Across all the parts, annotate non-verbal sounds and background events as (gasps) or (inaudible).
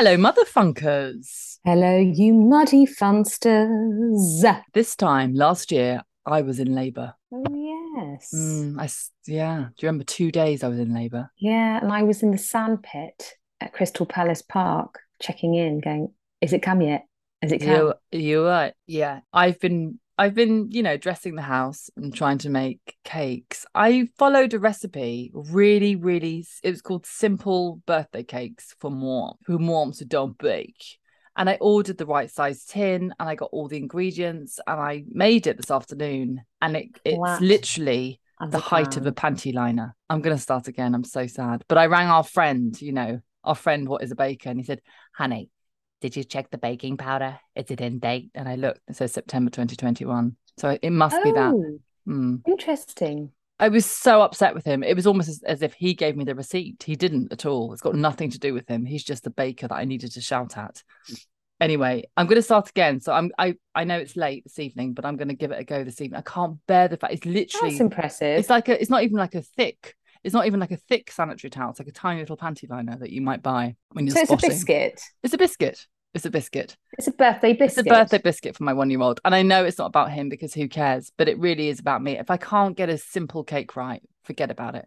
Hello, mother funkers. Hello, you muddy funsters. This time last year, I was in labour. Oh, yes. Mm, I yeah. Do you remember two days I was in labour? Yeah, and I was in the sandpit at Crystal Palace Park checking in, going, Is it come yet? Is it come? You you right. Yeah. I've been I've been, you know, dressing the house and trying to make cakes. I followed a recipe, really, really it was called simple birthday cakes for mom, who moms who don't bake. And I ordered the right size tin and I got all the ingredients and I made it this afternoon. And it it's literally as the height of a panty liner. I'm gonna start again. I'm so sad. But I rang our friend, you know, our friend what is a baker, and he said, Honey, did you check the baking powder? Is it in date? And I looked, it says September 2021. So it must be that. Oh, Mm. interesting. I was so upset with him. It was almost as, as if he gave me the receipt. He didn't at all. It's got nothing to do with him. He's just the baker that I needed to shout at. Anyway, I'm going to start again. So I'm I I know it's late this evening, but I'm going to give it a go this evening. I can't bear the fact it's literally That's impressive. it's like a it's not even like a thick it's not even like a thick sanitary towel. It's like a tiny little panty liner that you might buy when you're so it's a biscuit. It's a biscuit. It's a biscuit. It's a birthday biscuit. It's a birthday biscuit for my one year old. And I know it's not about him because who cares? But it really is about me. If I can't get a simple cake right, forget about it.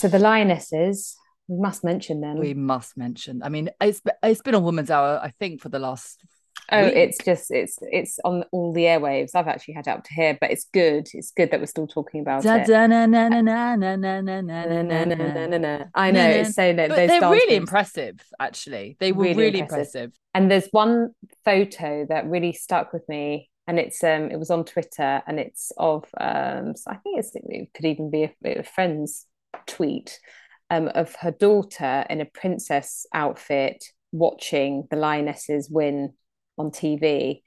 So the lionesses, we must mention them. We must mention. I mean, it's it's been a woman's hour, I think, for the last Oh, week. it's just it's it's on all the airwaves. I've actually had it up to here, but it's good. It's good that we're still talking about it. I know it's saying that they're really impressive. Actually, they were really impressive. And there's one photo that really stuck with me and it's um it was on Twitter and it's of um so I think it could even be a, a friend's tweet um of her daughter in a princess outfit watching the lionesses win on TV,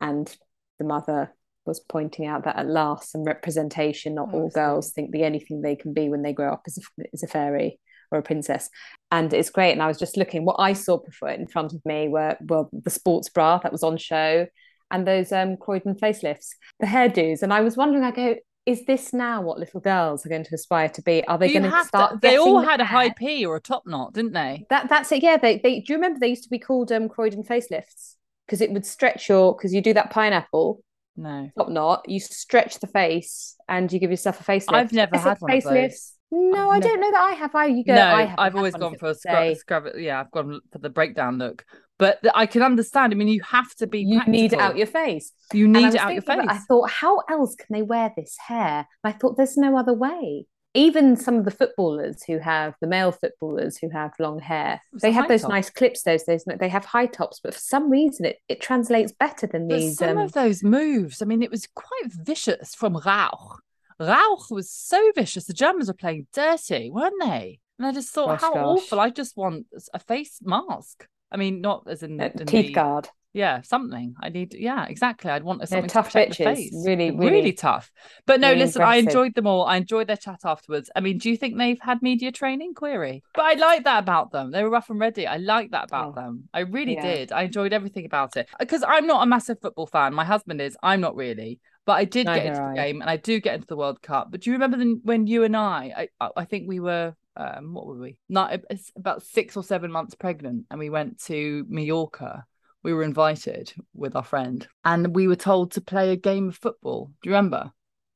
and the mother was pointing out that at last some representation. Not Oh, all girls think the only thing they can be when they grow up is a, is a fairy or a princess and it's great. And I was just looking, what I saw before it in front of me were well the sports bra that was on show, and those um Croydon facelifts, the hairdos, and I was wondering, I go, is this now what little girls are going to aspire to be? Are they You going to start? to, they all had a high? P or a top knot, didn't they? That that's it. Yeah, they they do you remember they used to be called um Croydon facelifts because it would stretch your because you do that pineapple No. top knot, you stretch the face and you give yourself a facelift. I've never had one facelifts. No, I've I don't know that I have. I you go. no, I I've always gone for a scrub, scrub. Yeah, I've gone for the breakdown look. But I can understand. I mean, you have to be. You need it out your face. You need it out your face. I thought, how else can they wear this hair? I thought, there's no other way. Even some of the footballers who have the male footballers who have long hair, It's they have those top. nice clips. Those those they have high tops, but for some reason it, it translates better than But these. some um, of those moves, I mean, it was quite vicious from Rauch. Rauch was so vicious. The Germans were playing dirty, weren't they? And I just thought, Gosh, how gosh. awful. I just want a face mask. I mean, not as in, uh, in teeth the- guard. Yeah, something. I need. Yeah, exactly. I'd want something tough to bitches. face. Really, really, really- tough. But no, really listen. I enjoyed them all. I enjoyed their chat afterwards. I mean, do you think they've had media training? Query. But I like that about them. They were rough and ready. I like that about Oh, them. I really yeah. did. I enjoyed everything about it because I'm not a massive football fan. My husband is. I'm not really. But I did get into the game, and I do get into the World Cup. But do you remember the, when you and I? I, I think we were. Um, what were we? Not about six or seven months pregnant, and we went to Mallorca we were invited with our friend and we were told to play a game of football. Do you remember?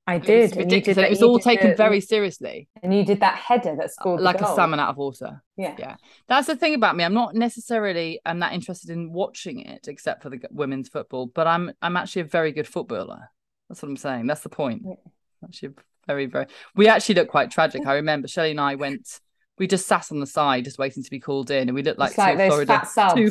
I It did. and ridiculous. did it was all taken the- very seriously, And you did that header that scored the like a salmon out of water. Yeah. Yeah. That's the thing about me. I'm not necessarily I'm that interested in watching it, except for the women's football. But I'm I'm actually a very good footballer. That's what I'm saying. That's the point. Yeah. Actually, very very. We actually look quite tragic. I remember Shelley and I went. We just sat on the side, just waiting to be called in, and we looked like, It's like two those Florida, two,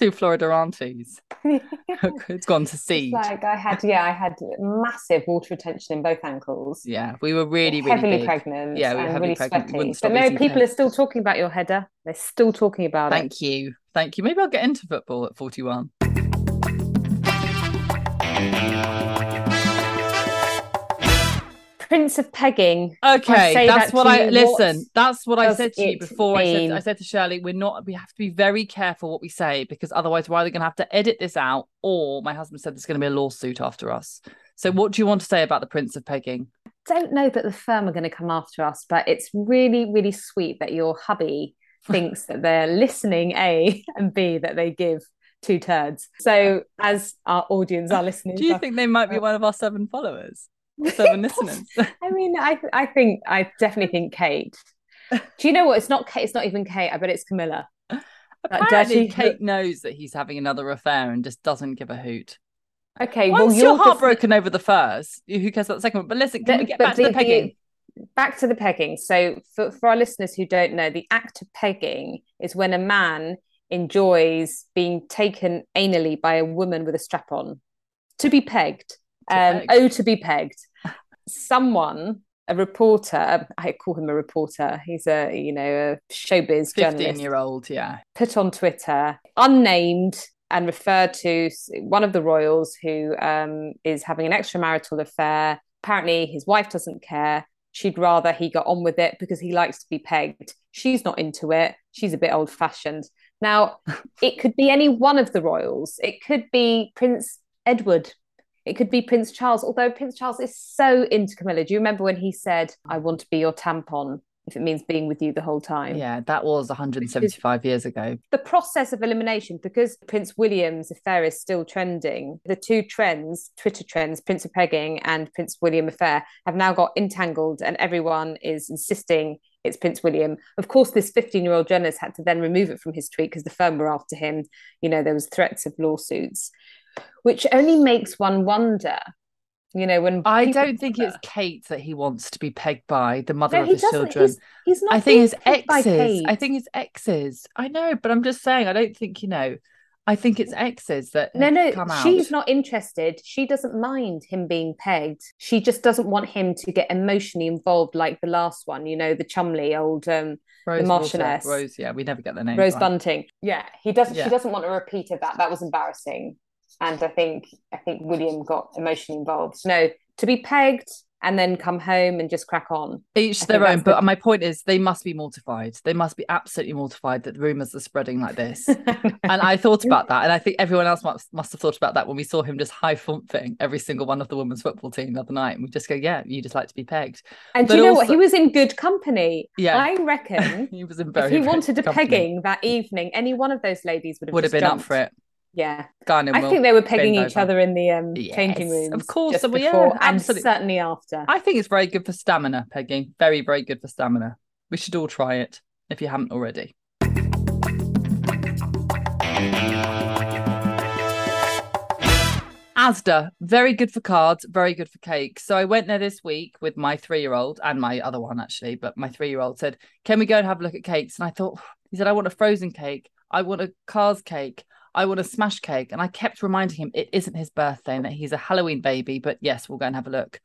two Florida aunties. (laughs) (laughs) it's gone to It's seed. like I had, yeah, I had massive water retention in both ankles. Yeah, we were really, really heavily big. pregnant. Yeah, we were heavily really pregnant. We sweaty. wouldn't But no, people are still talking about your header. They're still talking about it. Thank you. Thank you. Maybe I'll get into football at 41. Prince of pegging. Okay, that's that what I you, listen. what That's what I said to you before. I said? I said to Shirley, we're not. We have to be very careful what we say because otherwise we're either going to have to edit this out, or my husband said there's going to be a lawsuit after us. So, what do you want to say about the Prince of Pegging? I Don't know that the firm are going to come after us, but it's really, really sweet that your hubby (laughs) thinks that they're listening, A, and B, that they give two turds. So, as our audience, our listeners, (laughs) do you think they might be one of our seven followers, seven listeners? (laughs) I mean, I I think I definitely think Kate. Do you know what? It's not Kate. It's not even Kate. I bet it's Camilla. Apparently, Kate knows that he's having another affair and just doesn't give a hoot. Okay, Once well, you're, you're heartbroken over the first, who cares about the second one? But listen, can we get back to the pegging? back to the pegging. So, for, for our listeners who don't know, the act of pegging is when a man enjoys being taken anally by a woman with a strap on. To be pegged. Um. Oh, to be pegged. Someone, a reporter, I call him a reporter. He's a, you know, a showbiz journalist. Fifteen-year-old, yeah. put on Twitter, unnamed, and referred to one of the royals who um, is having an extramarital affair. Apparently, his wife doesn't care. She'd rather he got on with it because he likes to be pegged. She's not into it. She's a bit old fashioned. Now, (laughs) it could be any one of the royals. It could be Prince Edward. It could be Prince Charles, although Prince Charles is so into Camilla. Do you remember when he said, I want to be your tampon if it means being with you the whole time? Yeah, that was 175 years ago. the process of elimination because Prince William's affair is still trending. The two trends, Twitter trends, Prince of Pegging and Prince William affair, have now got entangled, and everyone is insisting it's Prince William. Of course, this 15 year old journalist had to then remove it from his tweet because the firm were after him. You know, there was threats of lawsuits, which only makes one wonder. You know, when I don't think it's Kate that he wants to be pegged by, the mother No, of his children. He's, he's not. I think his exes. I think his exes. I know, but I'm just saying. I don't think you know. I think it's exes that No, no, come out. she's not interested. She doesn't mind him being pegged. She just doesn't want him to get emotionally involved like the last one, you know, the Chumley old um, Rose Marchioness. Water- Rose, yeah, we never get the name. Rose right. Bunting. Yeah, he doesn't. Yeah. She doesn't want a repeat of that. That was embarrassing, and I think I think William got emotionally involved. No, to be pegged and then come home and just crack on. Each I their own. But the- my point is, they must be mortified. They must be absolutely mortified that the rumors are spreading like this. (laughs) and I thought about that, and I think everyone else must must have thought about that when we saw him just high thumping every single one of the women's football team the other night, and we just go, "Yeah, you just like to be pegged." and but do you know what? He was in good company. Yeah. I (laughs) reckon. he was in very. if he wanted a company. pegging that evening, any one of those ladies would have would have been up for it. Yeah, Garner I think they were pegging each over. other in the um, changing Yes, rooms, of course, yeah, before and absolutely. certainly after. I think it's very good for stamina, pegging. Very, very good for stamina. We should all try it if you haven't already. Asda, very good for cards, very good for cake. So I went there this week with my three year old and my other one actually, but my three year old said, Can we go and have a look at cakes? And I thought, (sighs) he said, I want a frozen cake. I want a Cars cake. I want a smash cake. And I kept reminding him it isn't his birthday and that he's a Halloween baby, but yes, we'll go and have a look.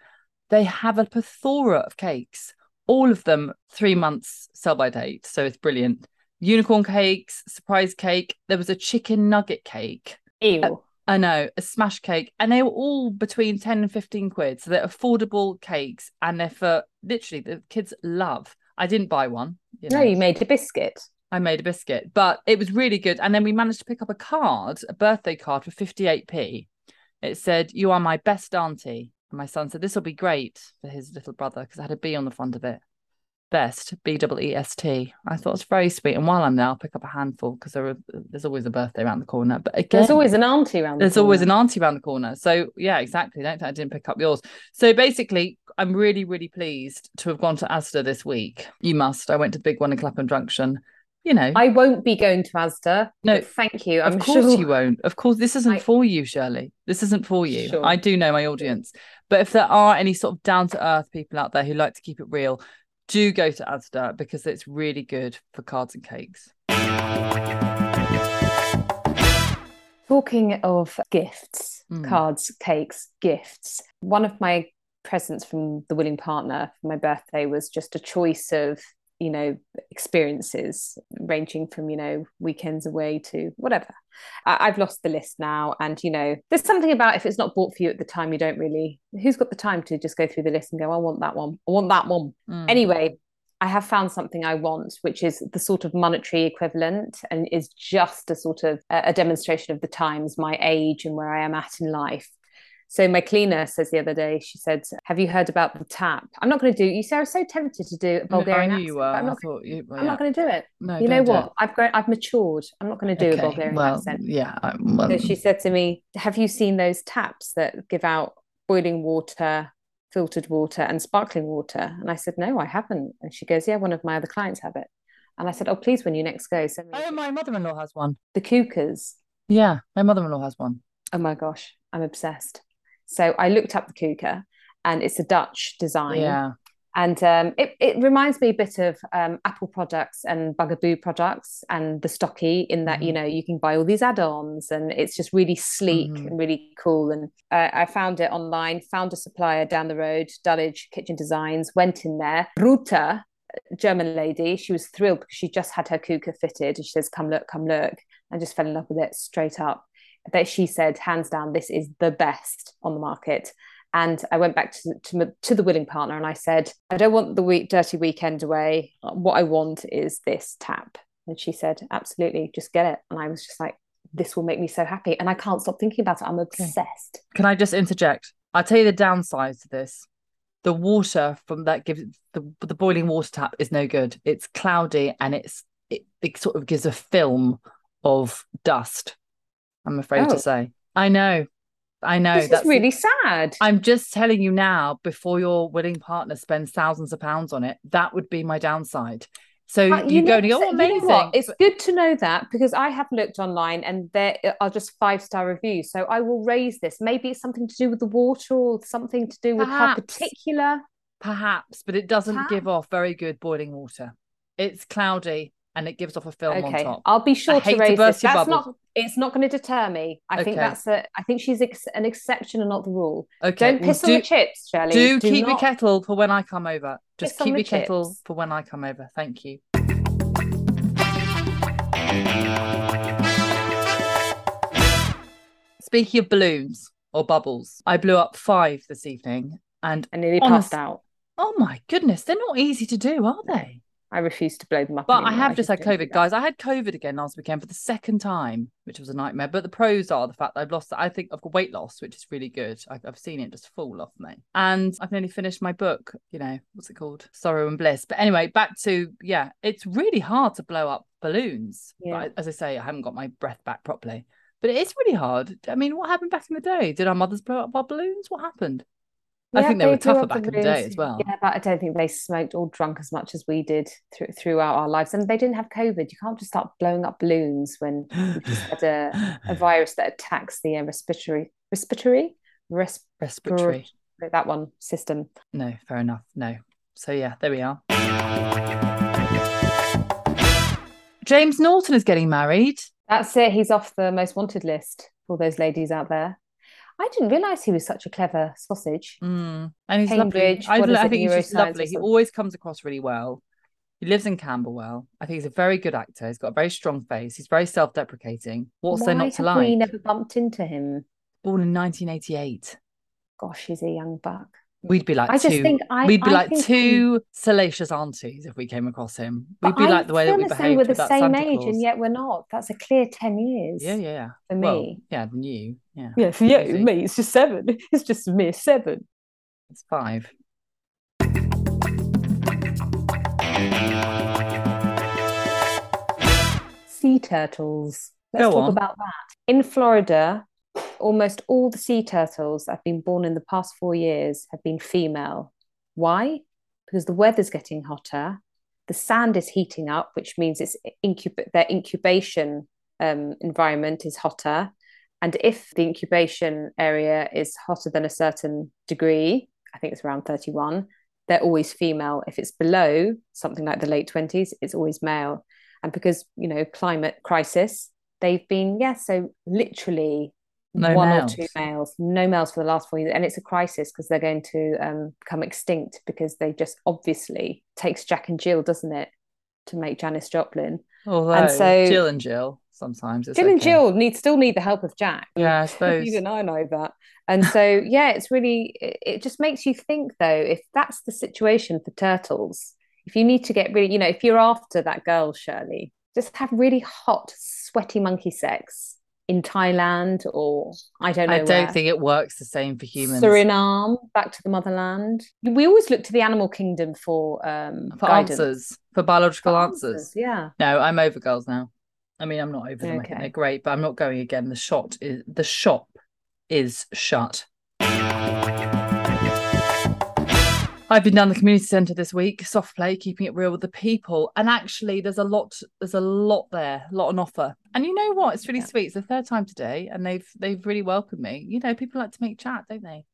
They have a plethora of cakes, all of them three months sell by date. So it's brilliant. Unicorn cakes, surprise cake. There was a chicken nugget cake. Ew. Uh, I know, a smash cake. And they were all between 10 and 15 quid. So they're affordable cakes and they're for literally the kids love. I didn't buy one. You no, know. you made a biscuit. I made a biscuit, but it was really good. And then we managed to pick up a card, a birthday card for 58p. It said, You are my best auntie. And my son said, This will be great for his little brother because I had a B on the front of it. Best, B double E S T. I thought it's very sweet. And while I'm there, I'll pick up a handful because there there's always a birthday around the corner. But again, There's always an auntie around. the there's always an corner. auntie around the corner. So yeah, exactly. Don't think I didn't pick up yours. So basically, I'm really, really pleased to have gone to Asda this week. You must. I went to the big one in Clapham Junction. You know, I won't be going to Asda. No, thank you. I'm of course sure. you won't. Of course, this isn't I- for you, Shirley. This isn't for you. Sure. I do know my audience. But if there are any sort of down to earth people out there who like to keep it real, do go to Asda because it's really good for cards and cakes. Talking of gifts, Mm. cards, cakes, gifts. One of my presents from the willing partner for my birthday was just a choice of, you know, experiences ranging from, you know, weekends away to whatever. I- I've lost the list now. And, you know, there's something about if it's not bought for you at the time, you don't really, who's got the time to just go through the list and go, I want that one. I want that one. Mm. Anyway, I have found something I want, which is the sort of monetary equivalent and is just a sort of a demonstration of the times, my age, and where I am at in life. So my cleaner says the other day, she said, "Have you heard about the tap?" I'm not going to do. You say I was so tempted to do a Bulgarian no, accent. you were. I'm I not, thought you. I'm not going to do it. No, you know what? I've grown. I've matured. I'm not going to do Okay, a Bulgarian well, accent. Yeah. Well, So she said to me, "Have you seen those taps that give out boiling water, filtered water, and sparkling water?" And I said, "No, I haven't." And she goes, "Yeah, one of my other clients have it." And I said, "Oh, please, when you next go, send me oh, my mother-in-law has one. the Quookers." Yeah, my mother-in-law has one. Oh my gosh, I'm obsessed. So I looked up the Quooker, and it's a Dutch design. Yeah. And um, it, it reminds me a bit of um, Apple products and Bugaboo products and the Stokke in that, you Mhm. know, you can buy all these add-ons and it's just really sleek Mhm. and really cool. And uh, I found it online, found a supplier down the road, Dulwich Kitchen Designs, went in there. Ruta, German lady, she was thrilled because she just had her Quooker fitted. And she says, come look, come look. And just fell in love with it straight up. That she said, hands down, this is the best on the market. And I went back to, to, to the willing partner and I said, I don't want the week, dirty weekend away. What I want is this tap. And she said, absolutely, just get it. And I was just like, this will make me so happy. And I can't stop thinking about it. I'm obsessed. Can I just interject? I'll tell you the downside to this. The water from that gives the the boiling water tap is no good. It's cloudy and it's it, it sort of gives a film of dust. I'm afraid Oh. to say. I know. I know. this is really sad. I'm just telling you now, before your willing partner spends thousands of pounds on it, that would be my downside. So Uh, you, go, know- go, oh, you know amazing. It's good to know that because I have looked online and there are just five star reviews. So I will raise this. Maybe it's something to do with the water or something to do with her particular. Perhaps, but it doesn't give off very good boiling water. It's cloudy and it gives off a film on Okay, top. I'll be sure I to to raise burst this. your That's bubble. not. It's not going to deter me. I think that's a. I think she's ex- an exception and not the rule. Okay, Don't well, piss on do, the chips, Shirley. do keep your kettle for when I come over. Just piss keep your kettle chips. for when I come over. Thank you. Speaking of balloons or bubbles, I blew up five this evening, and I nearly Honest- passed out. oh my goodness, they're not easy to do, are they? I refuse to blow them up. But I anymore. have just had COVID, guys. I had COVID again last weekend for the second time, which was a nightmare. But the pros are the fact that I've lost, I think I've got weight loss, which is really good. I've, I've seen it just fall off me. And I've nearly finished my book, you know, what's it called? Sorrow and Bliss. But anyway, back to, yeah, it's really hard to blow up balloons. But Yeah. I- as I say, I haven't got my breath back properly. But it is really hard. I mean, what happened back in the day? Did our mothers blow up our balloons? What happened? I think they were tougher back in the day as well. Yeah, but I don't think they smoked or drunk as much as we did through, throughout our lives. And they didn't have COVID. You can't just start blowing up balloons when you've just had a, a (gasps) virus that attacks the uh, respiratory, respiratory, Res- Respiratory. that one system. No, fair enough. No. So yeah, there we are. James Norton is getting married. That's it. He's off the most wanted list for those ladies out there. I didn't realize he was such a clever sausage. Mm. And he's Cambridge, lovely. I, I think he's lovely. He always comes across really well. He lives in Camberwell. I think he's a very good actor. He's got a very strong face. He's very self-deprecating. What's Why there not to like? we never bumped into him? Born in 1988. Gosh, he's a young buck. We'd be like I just two. think I. we'd be I like two salacious aunties if we came across him. We'd be I like the way that we feel as though behaved we're the same Santa age, Claus. and yet we're not. That's a clear ten years. Yeah, yeah, yeah. For Well, me. yeah, you. Yeah. Yeah, for you, me, it's just seven. (laughs) It's just a mere seven. It's five. Sea turtles. Let's Go talk on. about that. In Florida, almost all the sea turtles that have been born in the past four years have been female. Why? Because the weather's getting hotter, the sand is heating up, which means it's incub- their incubation um, environment is hotter. And if the incubation area is hotter than a certain degree, I think it's around 31, they're always female. If it's below something like the late 20s, it's always male. And because, you know, climate crisis, they've been, yeah, so literally No one males. or two males, no males for the last four years. And it's a crisis because they're going to um, become extinct because they just obviously takes Jack and Jill, doesn't it, to make Janis Joplin. Although so- Jill and Jill sometimes Jill and. Jill need still need the help of Jack. Yeah, I (laughs) suppose. Even I know that. And so, yeah, it's really, it, it just makes you think though, if that's the situation for turtles, if you need to get really, you know, if you're after that girl, Shirley, just have really hot, sweaty monkey sex in Thailand or I don't know. I don't where. think it works the same for humans. Suriname, back to the motherland. We always look to the animal kingdom for um for guidance. answers, for biological For answers. Yeah. No, I'm over girls now. I mean, I'm not over them. I think Okay. they're great, but I'm not going again. The shot is the shop is shut. I've been down the community centre this week, soft play, keeping it real with the people. And actually there's a lot, there's a lot there, a lot on offer. And you know what? It's really Yeah. sweet. It's the third time today and they've they've really welcomed me. You know, people like to make chat, don't they?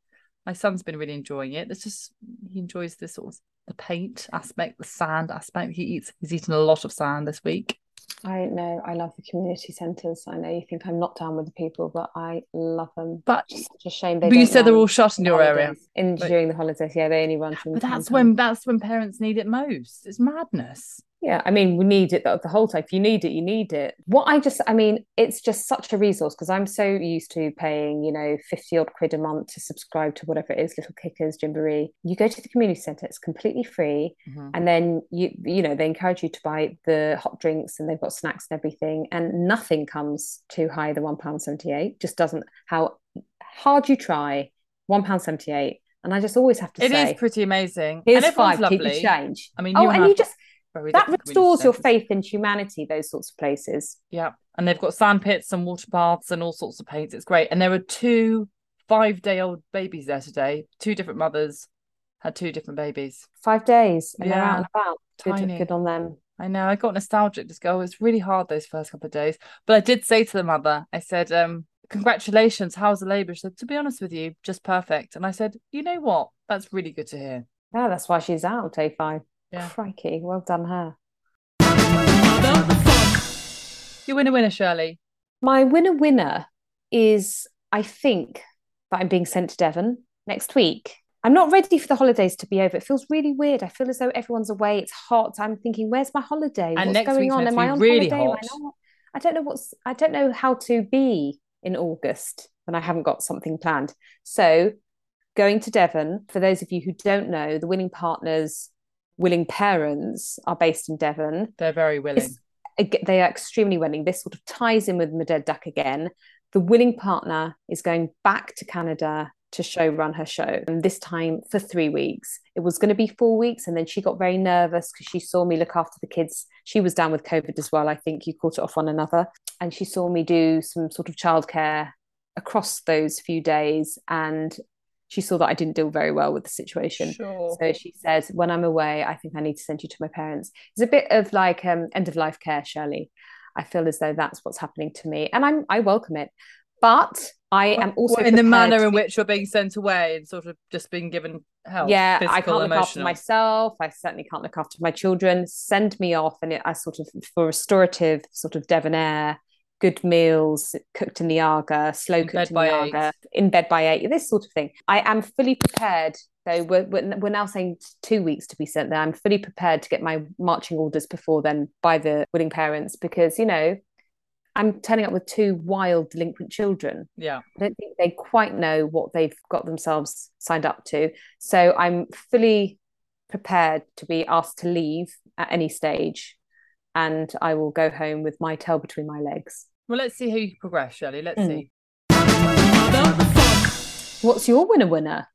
My son's been really enjoying it. It's just he enjoys the sort of the paint aspect, the sand aspect. He eats he's eaten a lot of sand this week. I know I love the community centres. I know you think I'm not down with the people, but I love them. But It's such a shame they but you said they're all shut in your area. In But- during the holidays, yeah, they only run from But that's when time. that's when parents need it most. It's madness. Yeah, I mean, we need it the, whole time. If you need it, you need it. What I just, I mean, it's just such a resource because I'm so used to paying, you know, 50 odd quid a month to subscribe to whatever it is, Little Kickers, Gymboree. You go to the community centre, it's completely free. Mhm. And then you, you know, they encourage you to buy the hot drinks and they've got snacks and everything. And nothing comes too high, the £1.78. Just doesn't, how hard you try, £1.78. And I just always have to It say, is pretty amazing. here's and five, keep lovely. your change. I mean, oh, and you just, very that restores your faith in humanity those sorts of places Yeah. And they've got sand pits and water baths and all sorts of paints. It's great. And there were two five day old babies there today. Two different mothers had two different babies. five days and they're out and about good, tiny. good on them I know. I got nostalgic. Just go. It's really hard those first couple of days. But I did say to the mother, I said, um, "Congratulations. How's the labour?" She said, "To be honest with you, just perfect." And I said, "You know what? That's really good to hear." yeah that's why she's out day five Yeah. crikey well done her. You win a winner, Shirley. my winner winner is i think that i'm being sent to devon next week. I'm not ready for the holidays to be over. It feels really weird. I feel as though everyone's away. It's hot. I'm thinking where's my holiday? And what's going on? am i on really holiday? Am hot. i not? I don't know what's i don't know how to be in august when i haven't got something planned. So going to Devon, for those of you who don't know, the winning Partners, Willing Parents are based in Devon. They're very willing. Ag- They are extremely willing. This sort of ties in with My Dead Duck again. The Willing Partner is going back to Canada to show run her show, and this time for three weeks. It was going to be four weeks, and then she got very nervous because she saw me look after the kids. She was down with COVID as well. I think you caught it off one another, and she saw me do some sort of childcare across those few days, and she saw that I didn't deal very well with the situation. Sure. So she said, when I'm away, I think I need to send you to my parents. It's a bit of like um, end of life care, Shirley. I feel as though that's what's happening to me, and I'm I welcome it. But I am also Well, in the manner in which you're being sent away and sort of just being given help. yeah, I can't look after myself. I certainly can't look after my children. Send me off, and it, I sort of for restorative, sort of debonair, good meals cooked in the Aga, slow In cooked in the. Aga, in bed by eight. This sort of thing. I am fully prepared. So we're, we're we're now saying two weeks to be sent there. I'm fully prepared to get my marching orders before then by the willing parents because you know I'm turning up with two wild delinquent children. Yeah. I don't think they quite know what they've got themselves signed up to. So I'm fully prepared to be asked to leave at any stage. And I will go home with my tail between my legs. Well, let's see how you progress, Shirley. Let's Mm. see. What's your winner winner?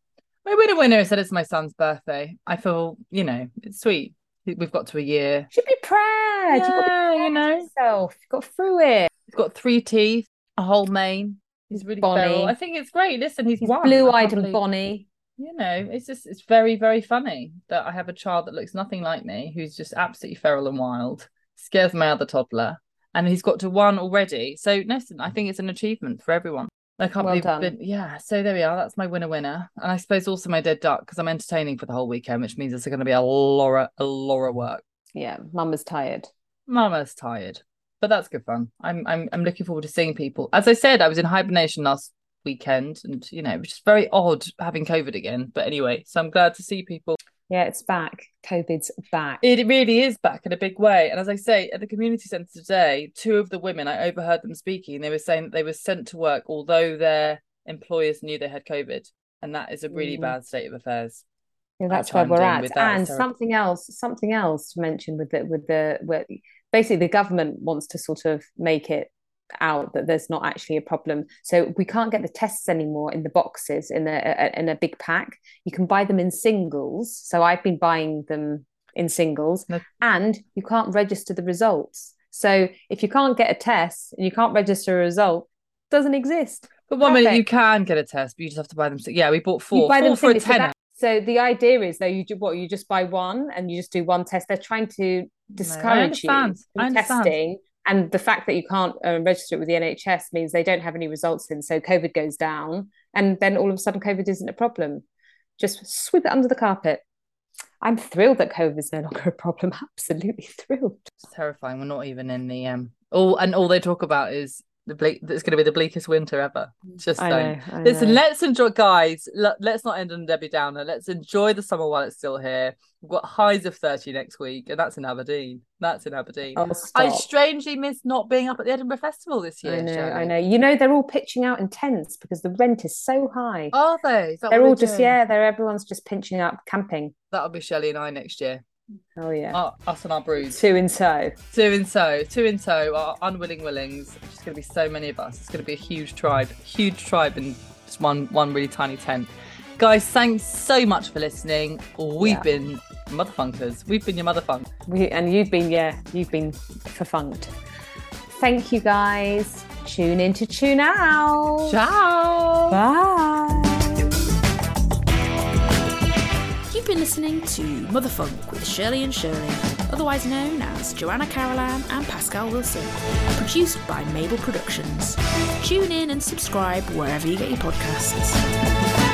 My winner winner said it's my son's birthday. I feel, you know, it's sweet. We've got to a year. Should be proud. You've got to be Yeah, you know. yourself. You got through it. He's got three teeth, a whole mane. He's really Bonny. feral. I think it's great. Listen, he's, He's blue eyed and bonny. You know, it's just it's very very funny that I have a child that looks nothing like me, who's just absolutely feral and wild, scares my other toddler, and he's got to one already. So listen, I think it's an achievement for everyone. I can't Well believe, yeah. So there we are. That's my winner winner, and I suppose also my dead duck because I'm entertaining for the whole weekend, which means going to be a lot of, a lot of work. Yeah, mama's tired. Mama's tired, but that's good fun. I'm I'm I'm looking forward to seeing people. As I said, I was in hibernation last weekend, and you know, it was just very odd having COVID again. But anyway, so I'm glad to see people. Yeah, it's back. COVID's back. It really is back in a big way. And as I say, at the community centre today, two of the women I overheard them speaking. They were saying that they were sent to work although their employers knew they had COVID, and that is a really Mm. bad state of affairs. Yeah, that's where we're at. And something else, something else to mention with the with the where basically the government wants to sort of make it out that there's not actually a problem. So we can't get the tests anymore in the boxes in a, in a big pack. You can buy them in singles. So I've been buying them in singles, no. and you can't register the results. So if you can't get a test and you can't register a result, doesn't exist. But one minute you can get a test, but you just have to buy them. So, Yeah, we bought four. You buy four them for a tenner. So the idea is though you do what you just buy one and you just do one test. They're trying to discourage no, you from testing. And the fact that you can't uh, register it with the NHS means they don't have any results in. So COVID goes down, and then all of a sudden COVID isn't a problem. Just sweep it under the carpet. I'm thrilled that COVID is no longer a problem. (laughs) Absolutely thrilled. It's terrifying. We're not even in the um. All and all they talk about is the bleak it's going to be the bleakest winter ever. Mm. Just so know, listen know. let's enjoy guys let, us not end on debbie downer. Let's enjoy the summer while it's still here. We've got highs of 30 next week and that's in aberdeen. That's in aberdeen. Oh, i strangely miss not being up at the edinburgh festival this year i know i know. You know they're all pitching out in tents because the rent is so high. Are they? They're all just yeah they're everyone's just pinching up camping. That'll be Shelley and i next year Oh yeah. Uh, us and our brews. Two in tow. Two in tow. Two in tow. Our unwilling willings. It's going to be so many of us. It's going to be a huge tribe. Huge tribe in just one one really tiny tent. Guys, thanks so much for listening. We've yeah. been motherfunkers. We've been your motherfunk. We and you've been yeah, you've been forfunked. Thank you guys. Tune in to tune out. Ciao. Bye. You've been listening to Motherfunk with Shirley and Shirley, otherwise known as Joanna Carolan and Pascal Wilson, produced by Mabel Productions. Tune in and subscribe wherever you get your podcasts.